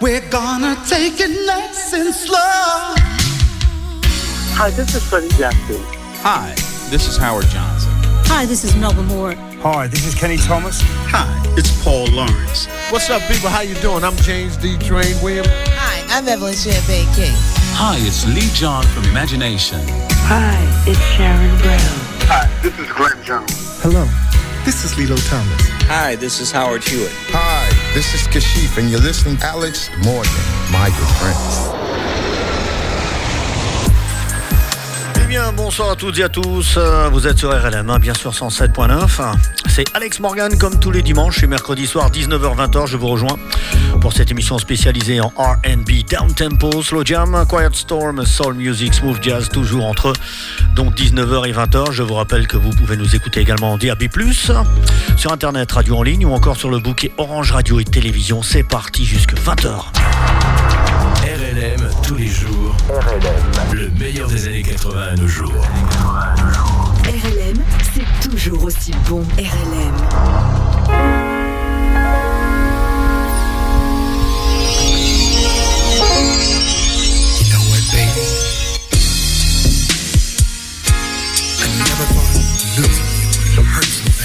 We're gonna take it nice and slow. Hi, this is Freddie Jackson. Hi, this is Howard Johnson. Hi, this is Melba Moore. Hi, this is Kenny Thomas. Hi, it's Paul Lawrence. What's up, people? How you doing? I'm James D. Train Williams. Hi, I'm Evelyn Champagne King. Hi, it's Lee John from Imagination. Hi, it's Sharon Brown. Hi, this is Glenn Jones. Hello, this is Lilo Thomas. Hi, this is Howard Hewitt. Hi, this is Kashif, and you're listening Alex Morgan, my good friends. Bien, bonsoir à toutes et à tous. Vous êtes sur RLM, hein, bien sûr 107.9. C'est Alex Morgan comme tous les dimanches et mercredi soir 19h-20h. Je vous rejoins pour cette émission spécialisée en R&B, down tempo, slow jam, quiet storm, soul music, smooth jazz, toujours entre donc 19h et 20h. Je vous rappelle que vous pouvez nous écouter également en DAB+, sur internet, radio en ligne ou encore sur le bouquet Orange Radio et Télévision. C'est parti jusque 20h tous les jours. RLM. Le meilleur des années 80 à nos jours. RLM, c'est toujours aussi bon. RLM. losing you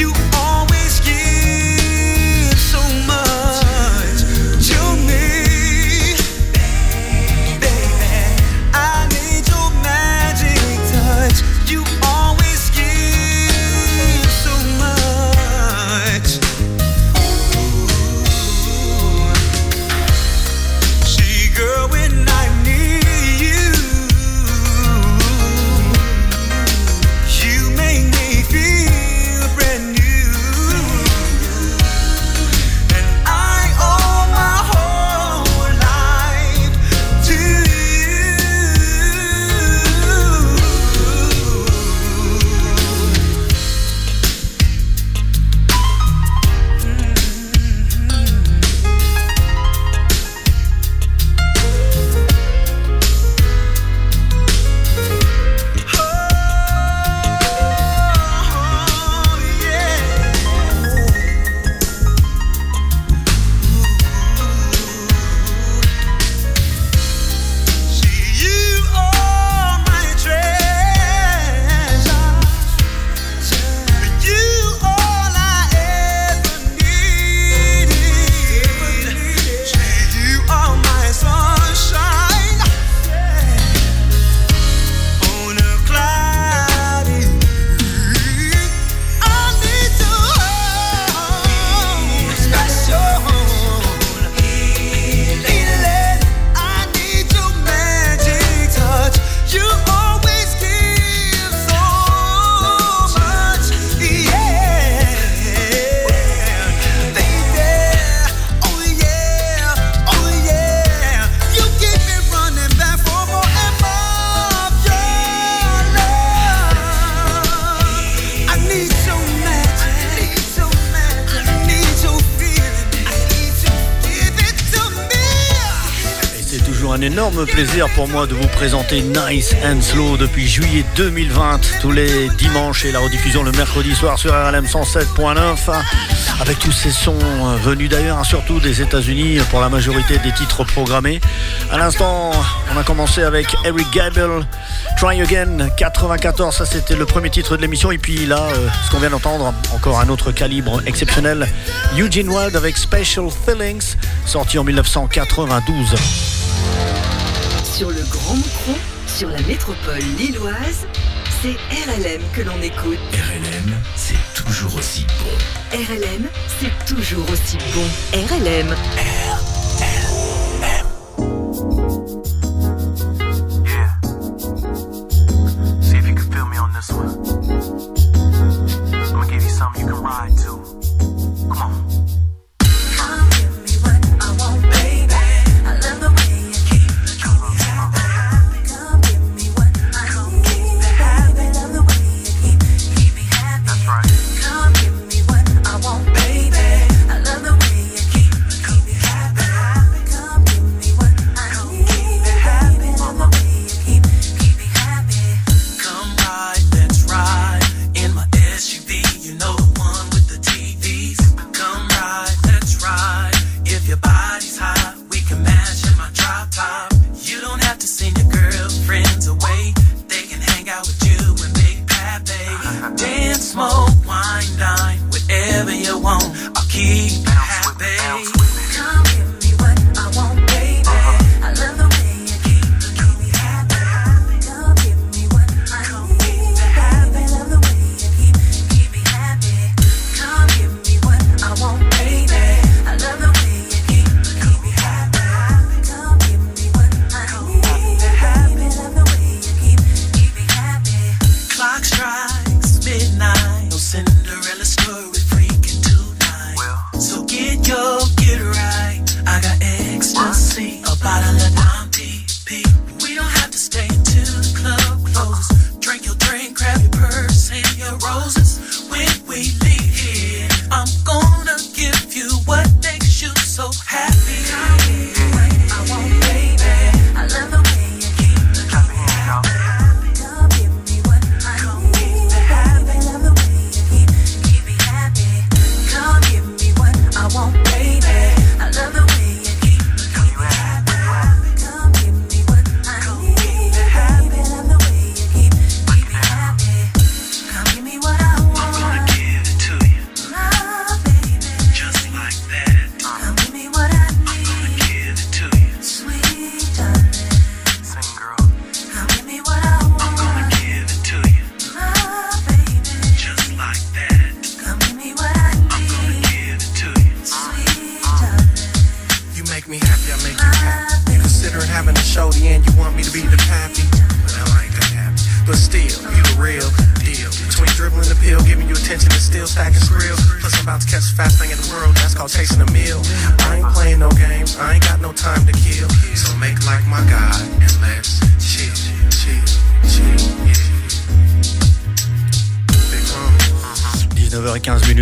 you énorme plaisir pour moi de vous présenter Nice and Slow depuis juillet 2020, tous les dimanches et la rediffusion le mercredi soir sur RLM 107.9, avec tous ces sons euh, venus d'ailleurs, hein, surtout des États-Unis pour la majorité des titres programmés. À l'instant, on a commencé avec Eric Gable, Try Again 94, ça c'était le premier titre de l'émission, et puis là, euh, ce qu'on vient d'entendre, encore un autre calibre exceptionnel, Eugene Wild avec Special Feelings, sorti en 1992. Sur le Grand Moucron, sur la métropole lilloise, c'est RLM que l'on écoute. RLM, c'est toujours aussi bon. RLM, c'est toujours aussi bon. RLM. This smoke, wine, dine, whatever you want. I'll keep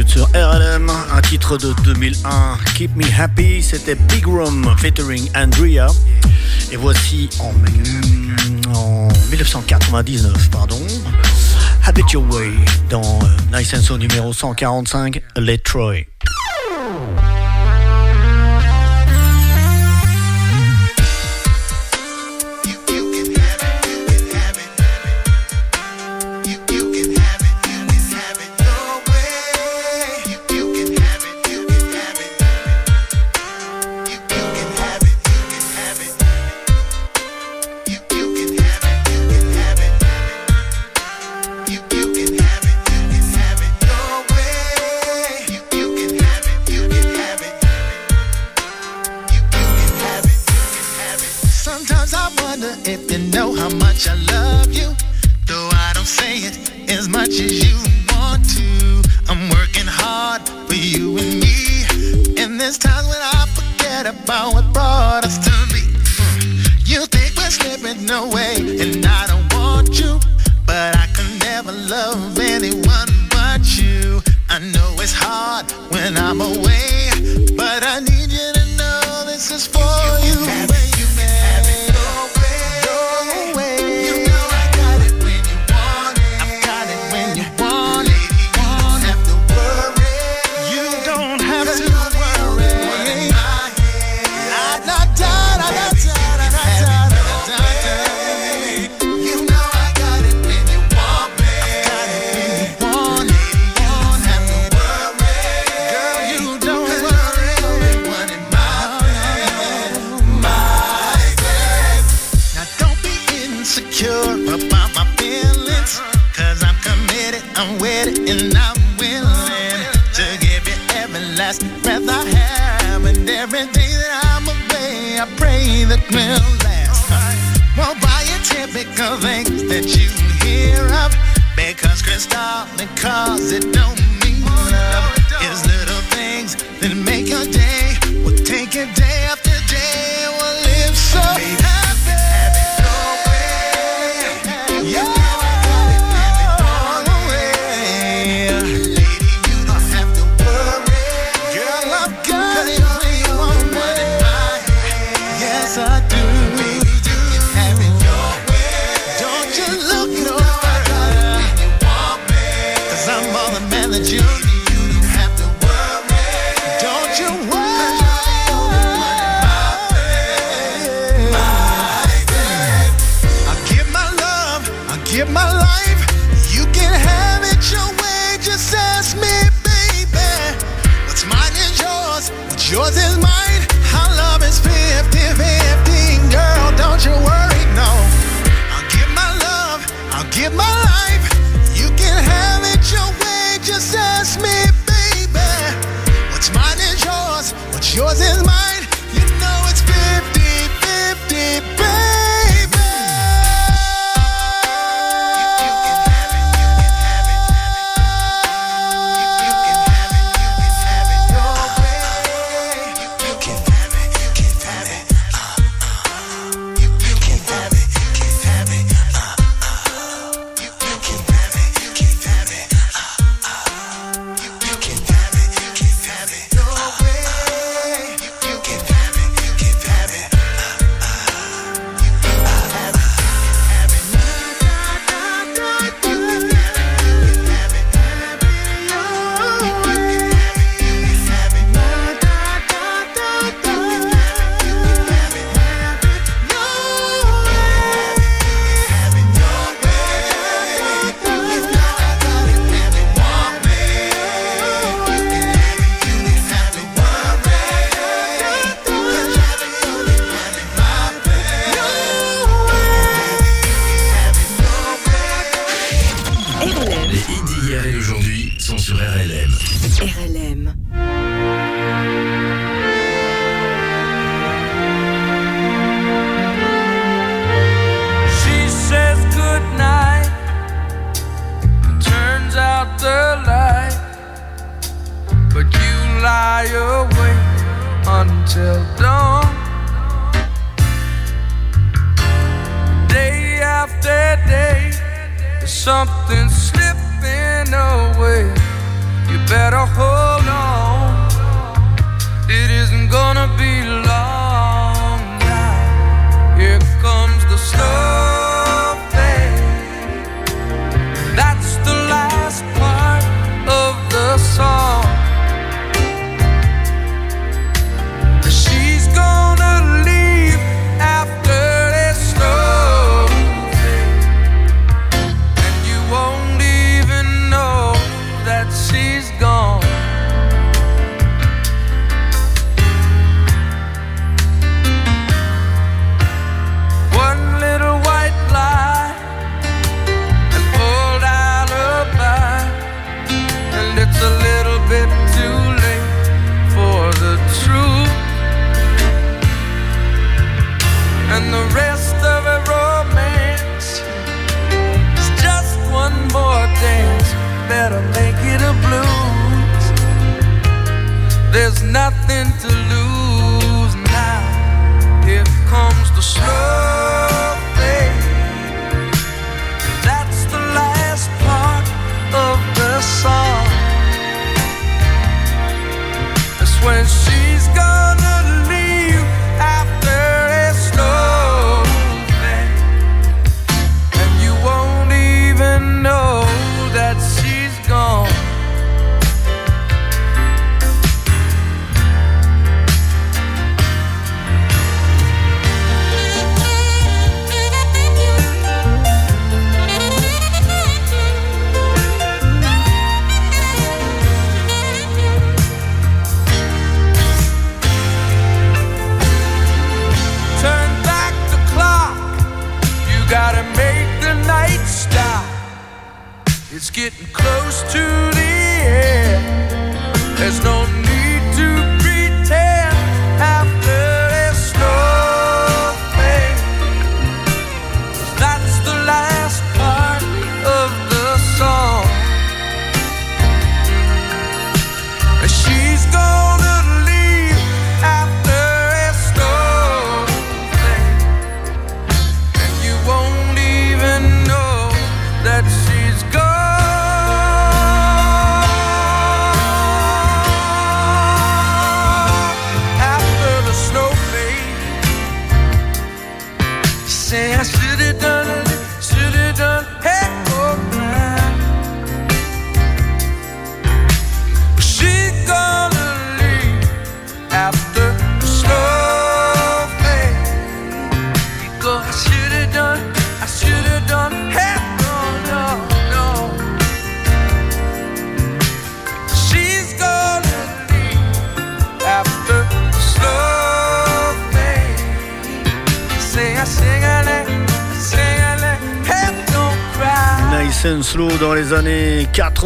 sur RLM, un titre de 2001, Keep Me Happy, c'était Big Room featuring Andrea. Et voici en, en 1999, pardon, Habit Your Way dans euh, Nice and So numéro 145, Let Troy.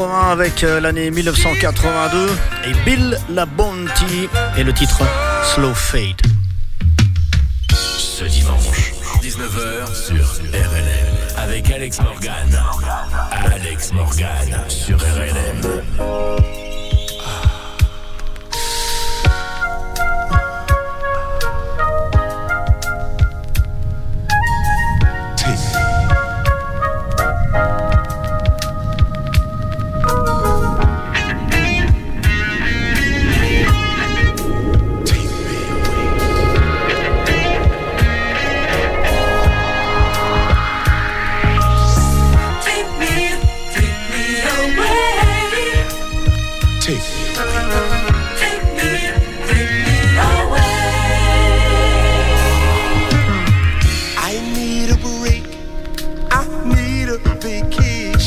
avec euh, l'année 1982 et Bill La Bounty et le titre Slow Fade.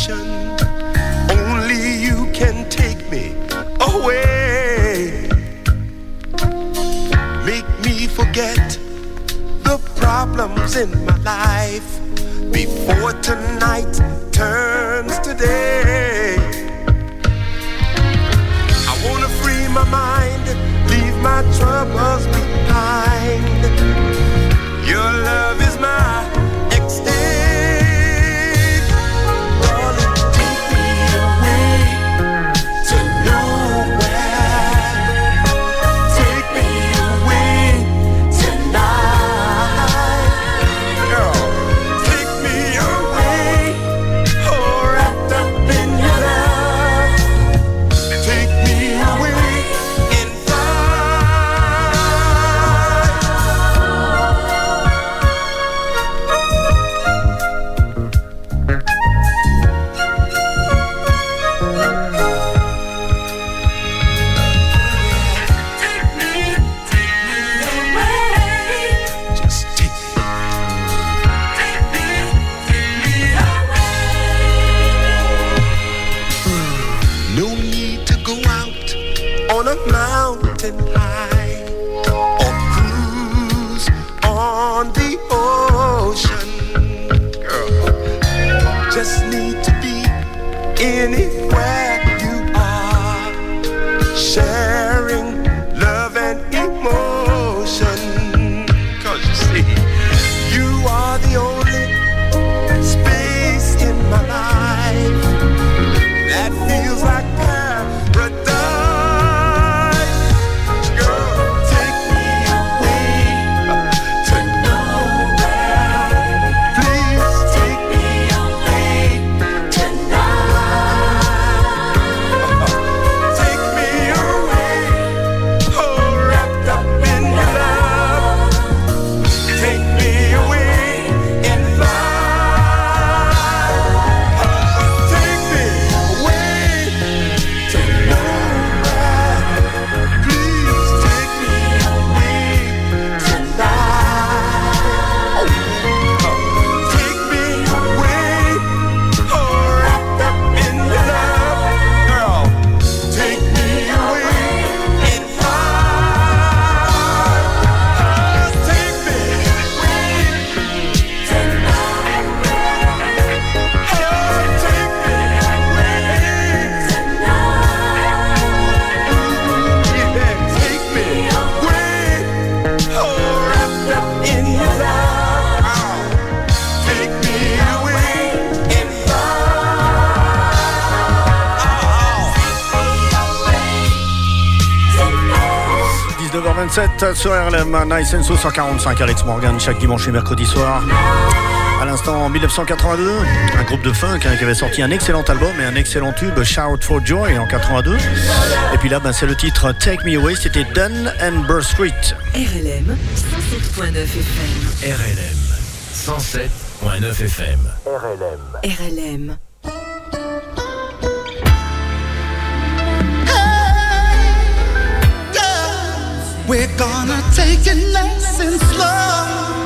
Only you can take me away. Make me forget the problems in my life before tonight turns to day. I wanna free my mind, leave my troubles behind. Your love is mine. 6h27 sur RLM, Nice and Soul 145, Alex Morgan, chaque dimanche et mercredi soir. À l'instant, en 1982, un groupe de funk hein, qui avait sorti un excellent album et un excellent tube, Shout for Joy, en 82. Et puis là, ben, c'est le titre Take Me Away, c'était Dun and Burr Street. RLM 107.9 FM. RLM 107.9 FM. RLM. We're gonna take it nice and slow.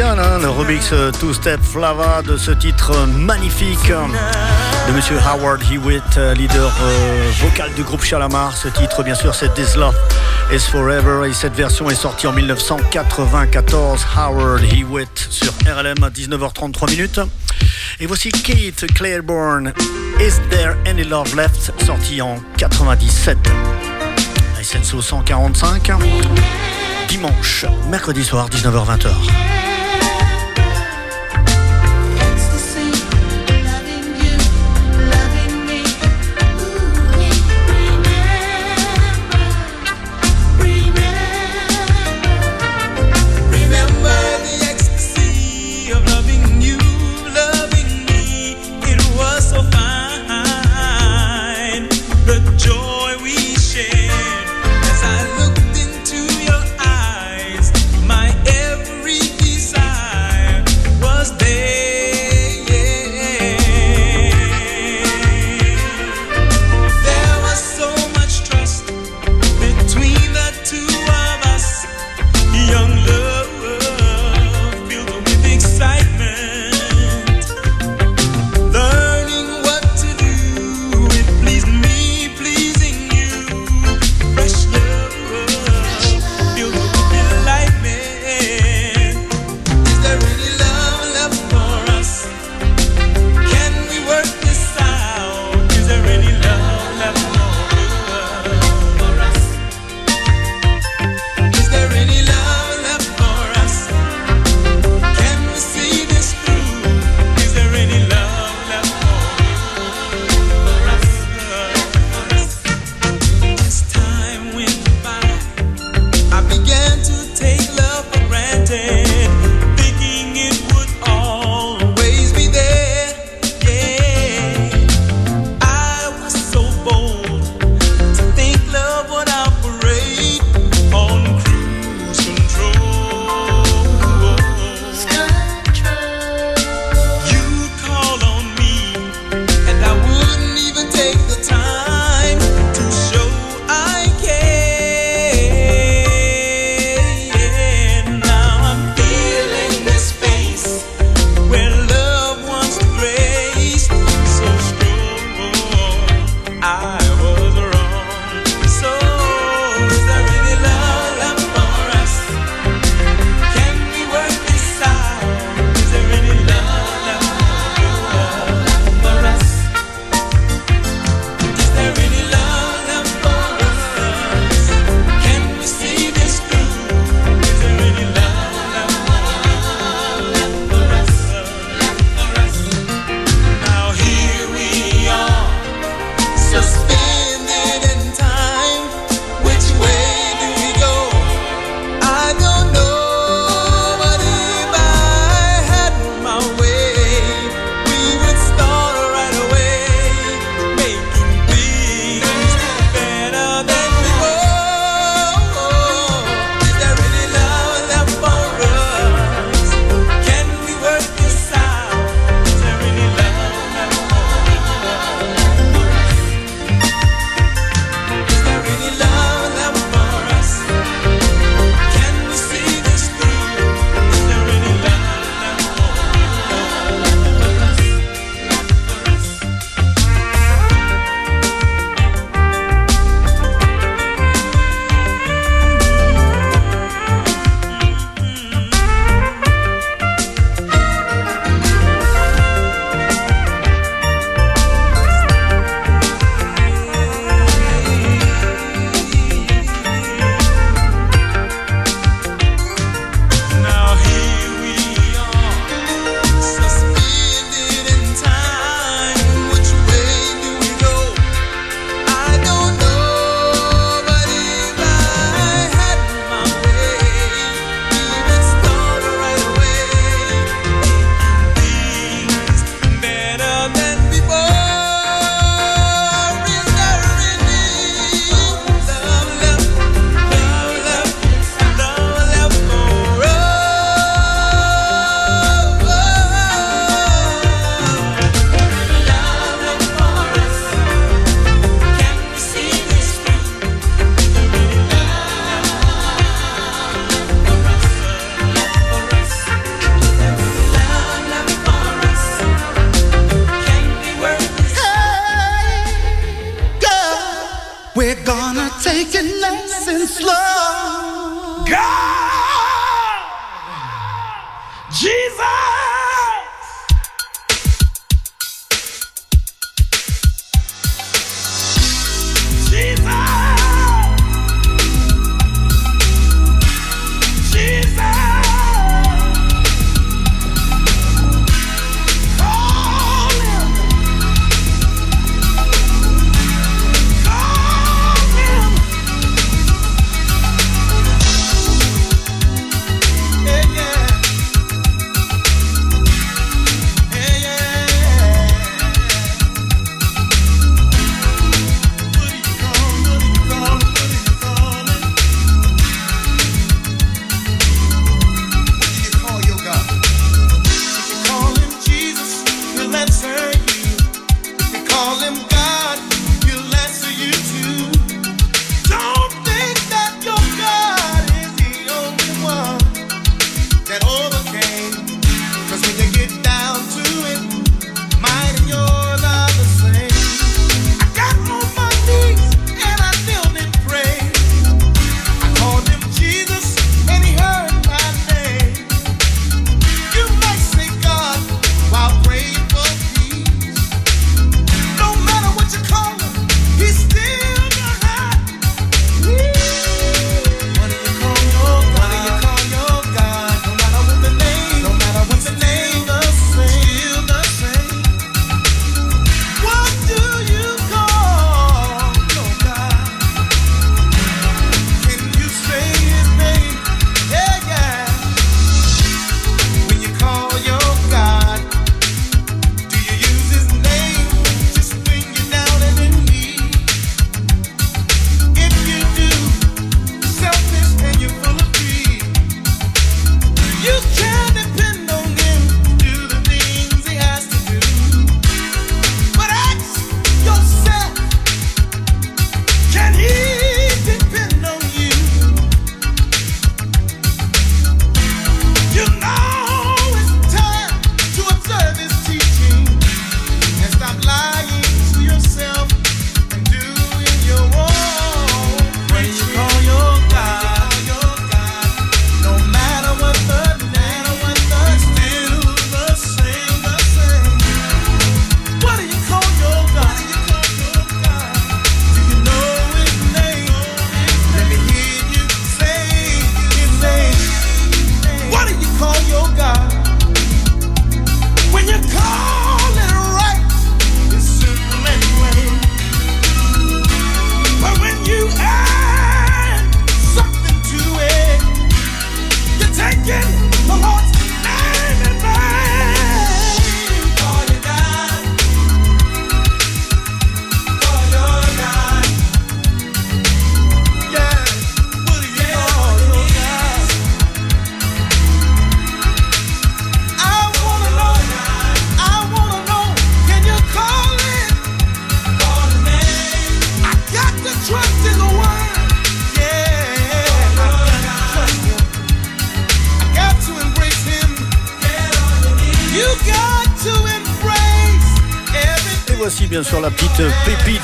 Hein, le remix euh, Two Step Flava de ce titre magnifique euh, de Monsieur Howard Hewitt, euh, leader euh, vocal du groupe Shalamar. Ce titre, bien sûr, c'est This Love is Forever et cette version est sortie en 1994. Howard Hewitt sur RLM à 19h33 minutes. Et voici Keith Claiborne, Is There Any Love Left, sorti en 97. SNSO 145, dimanche, mercredi soir, 19h-20h. call him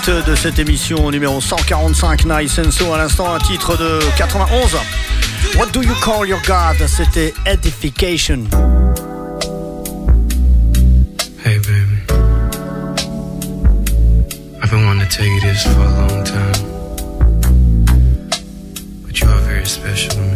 suite de cette émission numéro 145 Nice and So à l'instant un titre de 91 What do you call your God? C'était Edification. Hey baby. I've been wanting to tell you this for a long time. But you are very special.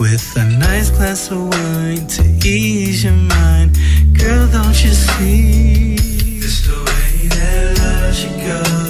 with a nice glass of wine to ease your mind. Girl, don't you see? It's the way that love should go.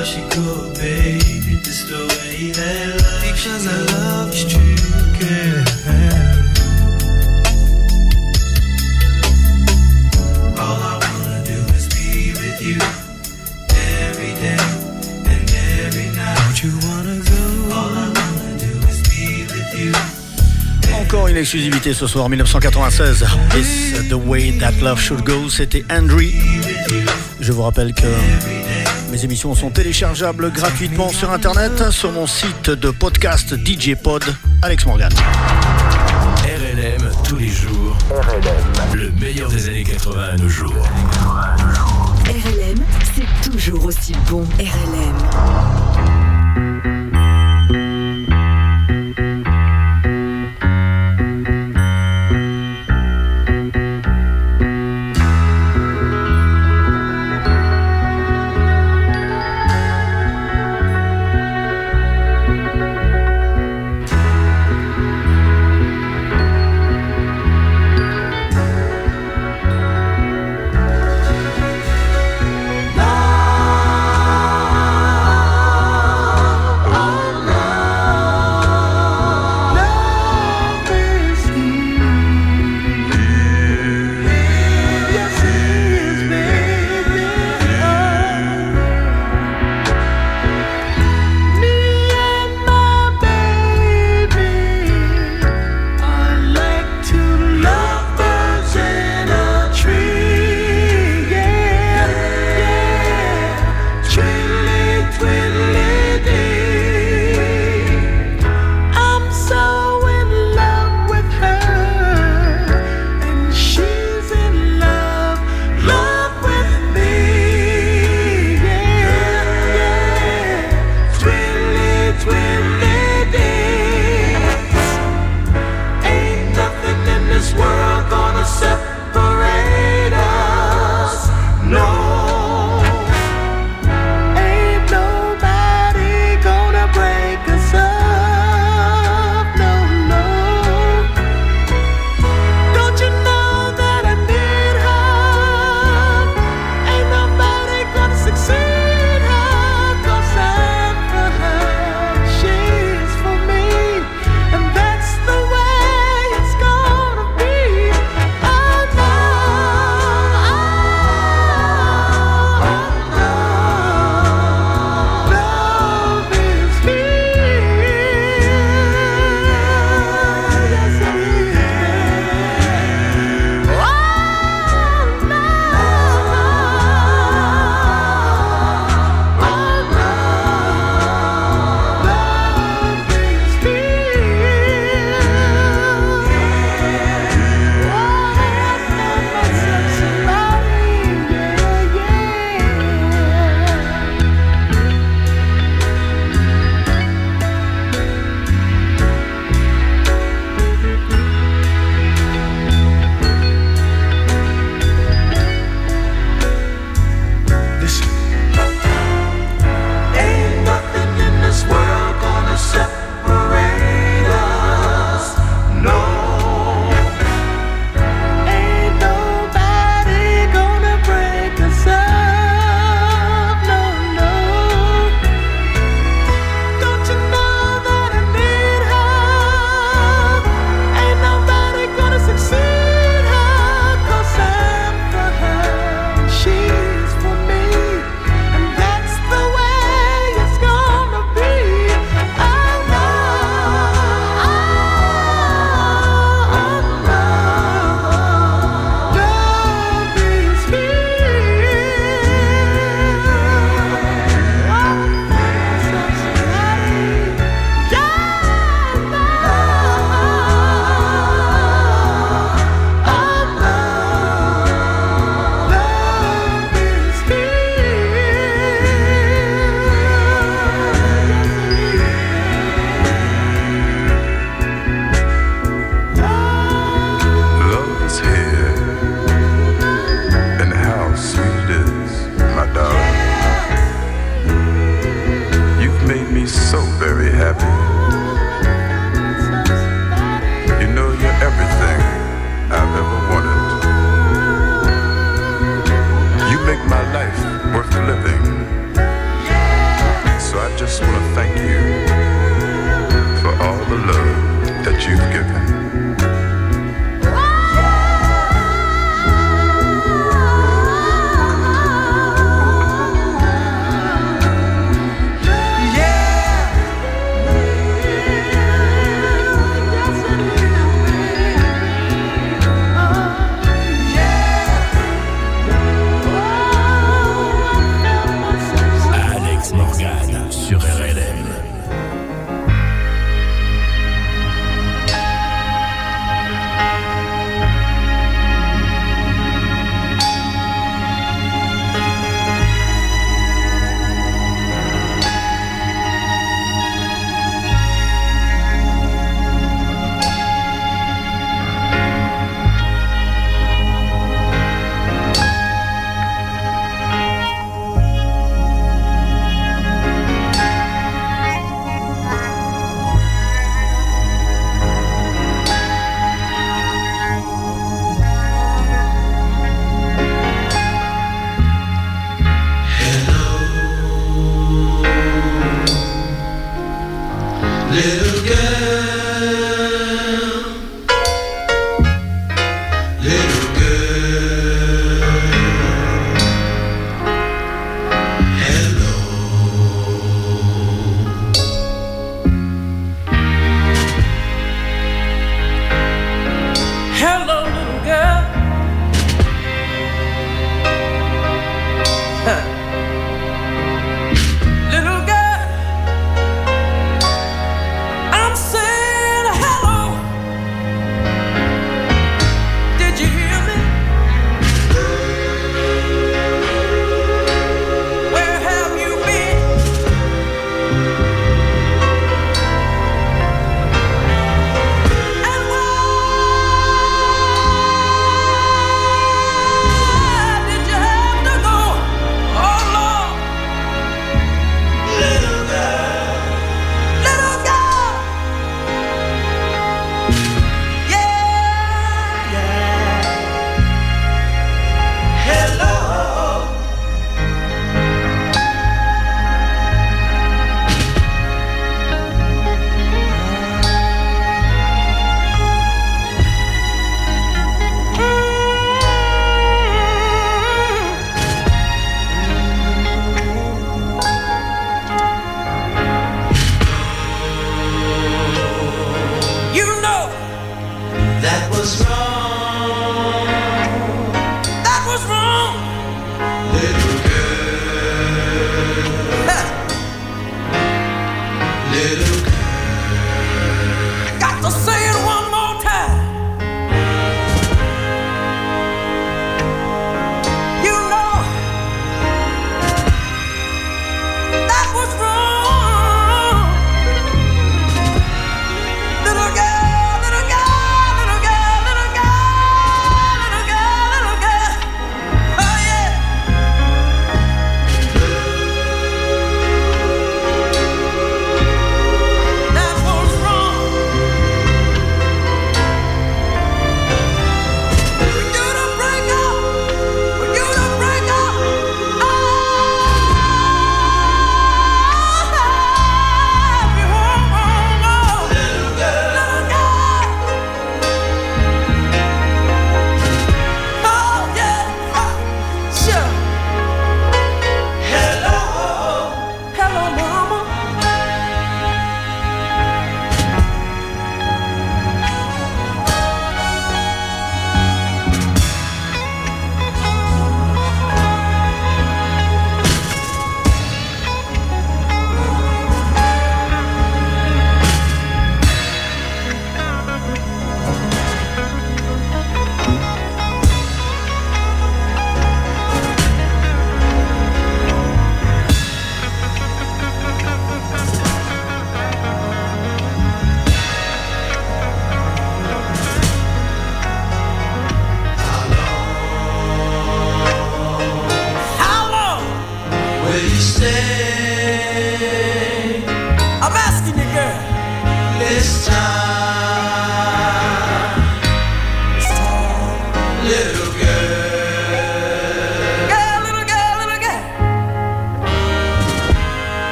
Go, baby. The way that. Encore une exclusivité ce soir, 1996. It's the way that love should go. C'était Andrew. Je vous rappelle que mes émissions sont téléchargeables gratuitement sur internet sur mon site de podcast DJ Pod, Alex Morgan. RLM tous les jours. RLM. Le meilleur des années 80 à nos jours. RLM, c'est toujours aussi bon. RLM.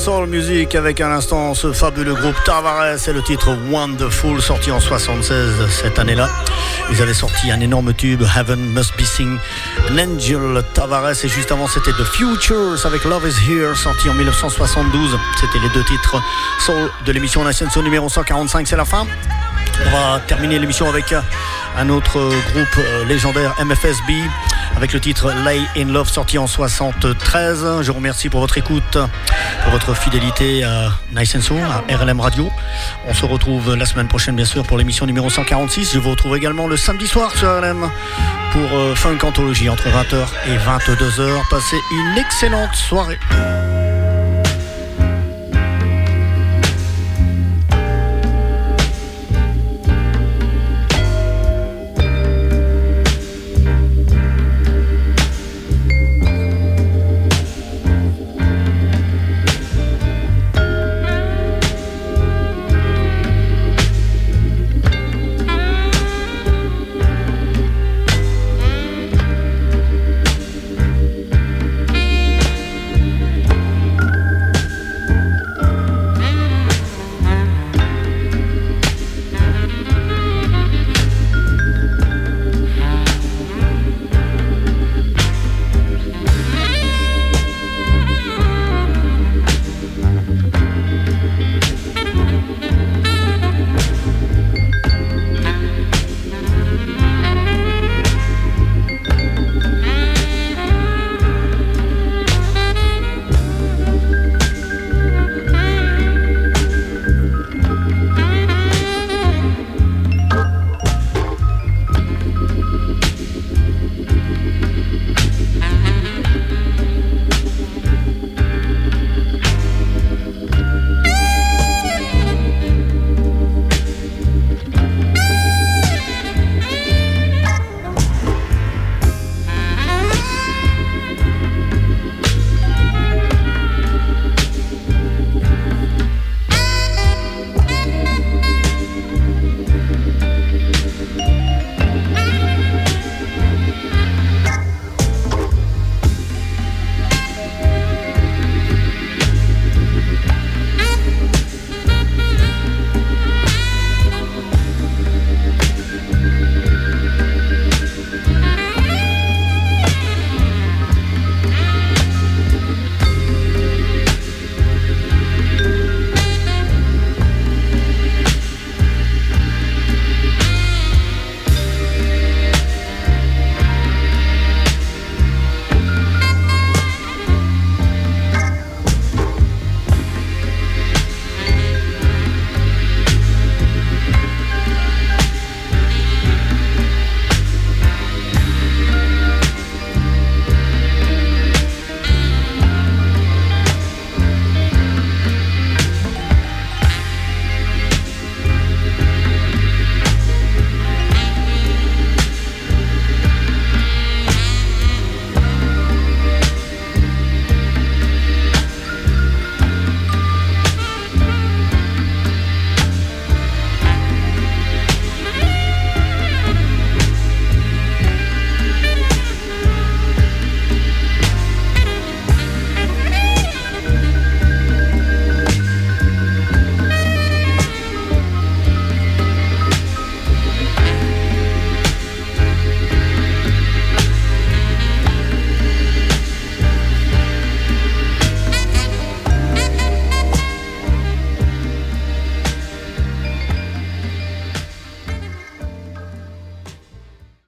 Soul music avec à l'instant ce fabuleux groupe Tavares et le titre Wonderful sorti en 76 cette année-là. Ils avaient sorti un énorme tube Heaven Must Be Sing, an Angel Tavares et juste avant c'était The Futures avec Love Is Here sorti en 1972. C'était les deux titres soul de l'émission Nation Soul numéro 145. C'est la fin. On va terminer l'émission avec un autre groupe euh, légendaire MFSB avec le titre Lay in Love sorti en 73. Je vous remercie pour votre écoute, pour votre fidélité à Nice and Soul, à RLM Radio. On se retrouve la semaine prochaine bien sûr pour l'émission numéro 146. Je vous retrouve également le samedi soir sur RLM pour euh, Funk Anthologie entre 20h et 22h. Passez une excellente soirée.